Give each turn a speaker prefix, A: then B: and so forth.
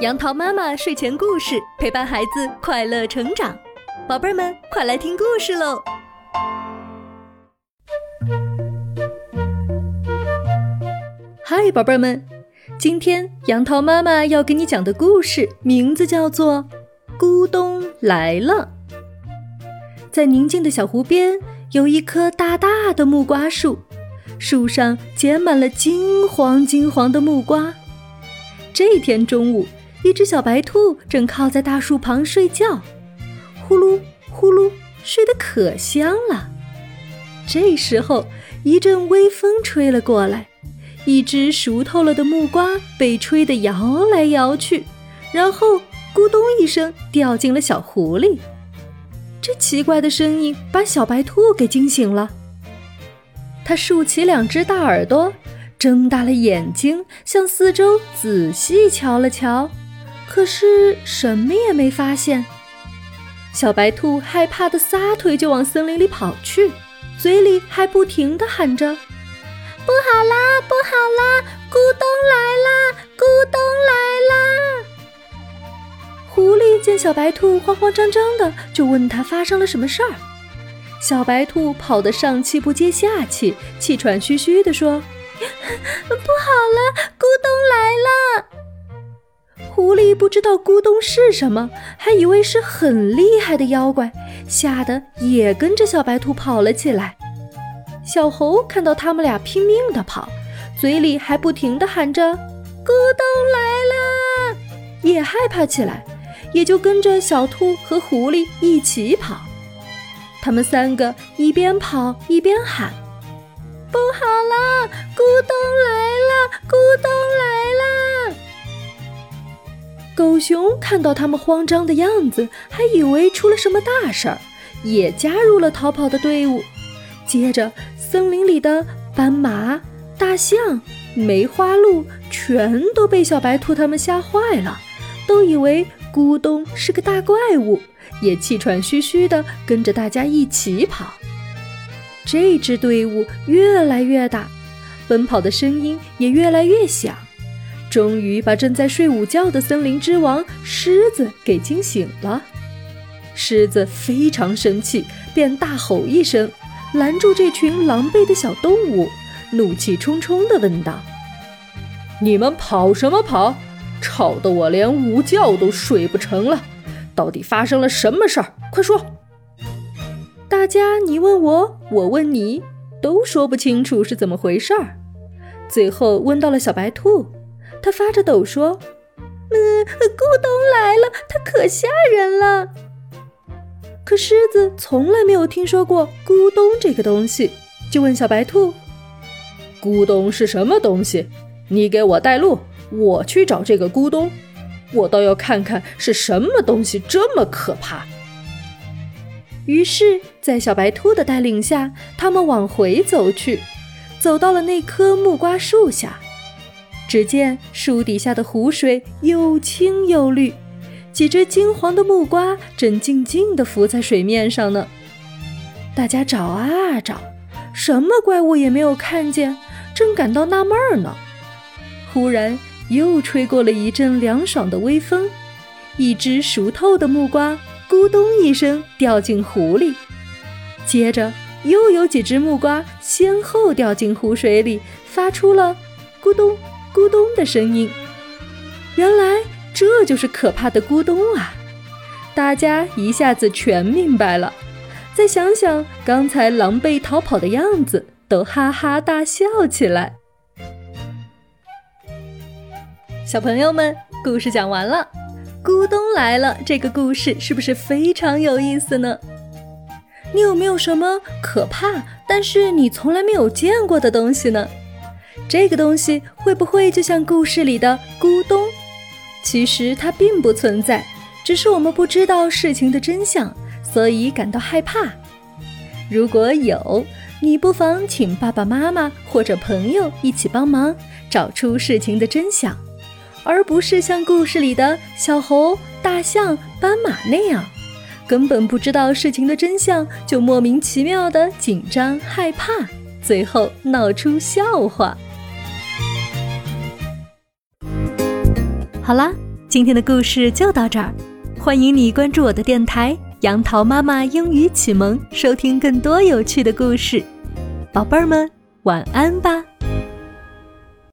A: 杨桃妈妈睡前故事陪伴孩子快乐成长，宝贝儿们快来听故事喽！嗨，宝贝儿们，今天杨桃妈妈要给你讲的故事名字叫做《咕咚来了》。在宁静的小湖边，有一棵大大的木瓜树，树上结满了金黄金黄的木瓜。这天中午，一只小白兔正靠在大树旁睡觉，呼噜呼噜睡得可香了。这时候，一阵微风吹了过来，一只熟透了的木瓜被吹得摇来摇去，然后咕咚一声掉进了小湖里。这奇怪的声音把小白兔给惊醒了，它竖起两只大耳朵。睁大了眼睛，向四周仔细瞧了瞧，可是什么也没发现。小白兔害怕的撒腿就往森林里跑去，嘴里还不停的喊着：“不好啦，不好啦，咕咚来啦，咕咚来啦！”狐狸见小白兔慌慌张张的，就问他发生了什么事儿。小白兔跑得上气不接下气，气喘吁吁地说。不好了！狐狸不知道咕咚是什么，还以为是很厉害的妖怪，吓得也跟着小白兔跑了起来。小猴看到他们俩拼命地跑，嘴里还不停地喊着“咕咚来了”，也害怕起来，也就跟着小兔和狐狸一起跑。他们三个一边跑一边喊。不好了，咕咚来熊看到他们慌张的样子，还以为出了什么大事儿，也加入了逃跑的队伍。接着，森林里的斑马、大象、梅花鹿全都被小白兔他们吓坏了，都以为咕咚是个大怪物，也气喘吁吁地跟着大家一起跑。这支队伍越来越大，奔跑的声音也越来越响，终于把正在睡午觉的森林之王狮子给惊醒了。狮子非常生气，便大吼一声，拦住这群狼狈的小动物，怒气冲冲地问道：“
B: 你们跑什么跑？吵得我连午觉都睡不成了！到底发生了什么事儿？快说！”
A: 大家你问我，我问你，都说不清楚是怎么回事儿。最后问到了小白兔，它发着抖说：“嗯，咕咚来了，它可吓人了。”可狮子从来没有听说过咕咚这个东西，就问小白兔：“
B: 咕咚是什么东西？你给我带路，我去找这个咕咚。我倒要看看是什么东西这么可怕。”
A: 于是，在小白兔的带领下，他们往回走去，走到了那棵木瓜树下。只见树底下的湖水又清又绿，几只金黄的木瓜正静静地浮在水面上呢。大家找啊找，什么怪物也没有看见，正感到纳闷呢。忽然，又吹过了一阵凉爽的微风，一只熟透的木瓜。咕咚一声掉进湖里，接着又有几只木瓜先后掉进湖水里，发出了咕咚咕咚的声音。原来这就是可怕的咕咚啊！大家一下子全明白了。再想想刚才狼狈逃跑的样子，都哈哈大笑起来。小朋友们，故事讲完了。咕咚来了！这个故事是不是非常有意思呢？你有没有什么可怕但是你从来没有见过的东西呢？这个东西会不会就像故事里的咕咚？其实它并不存在，只是我们不知道事情的真相，所以感到害怕。如果有，你不妨请爸爸妈妈或者朋友一起帮忙找出事情的真相。而不是像故事里的小猴、大象、斑马那样，根本不知道事情的真相，就莫名其妙的紧张害怕，最后闹出笑话。好啦，今天的故事就到这儿，欢迎你关注我的电台“杨桃妈妈英语启蒙”，收听更多有趣的故事。宝贝儿们，晚安吧。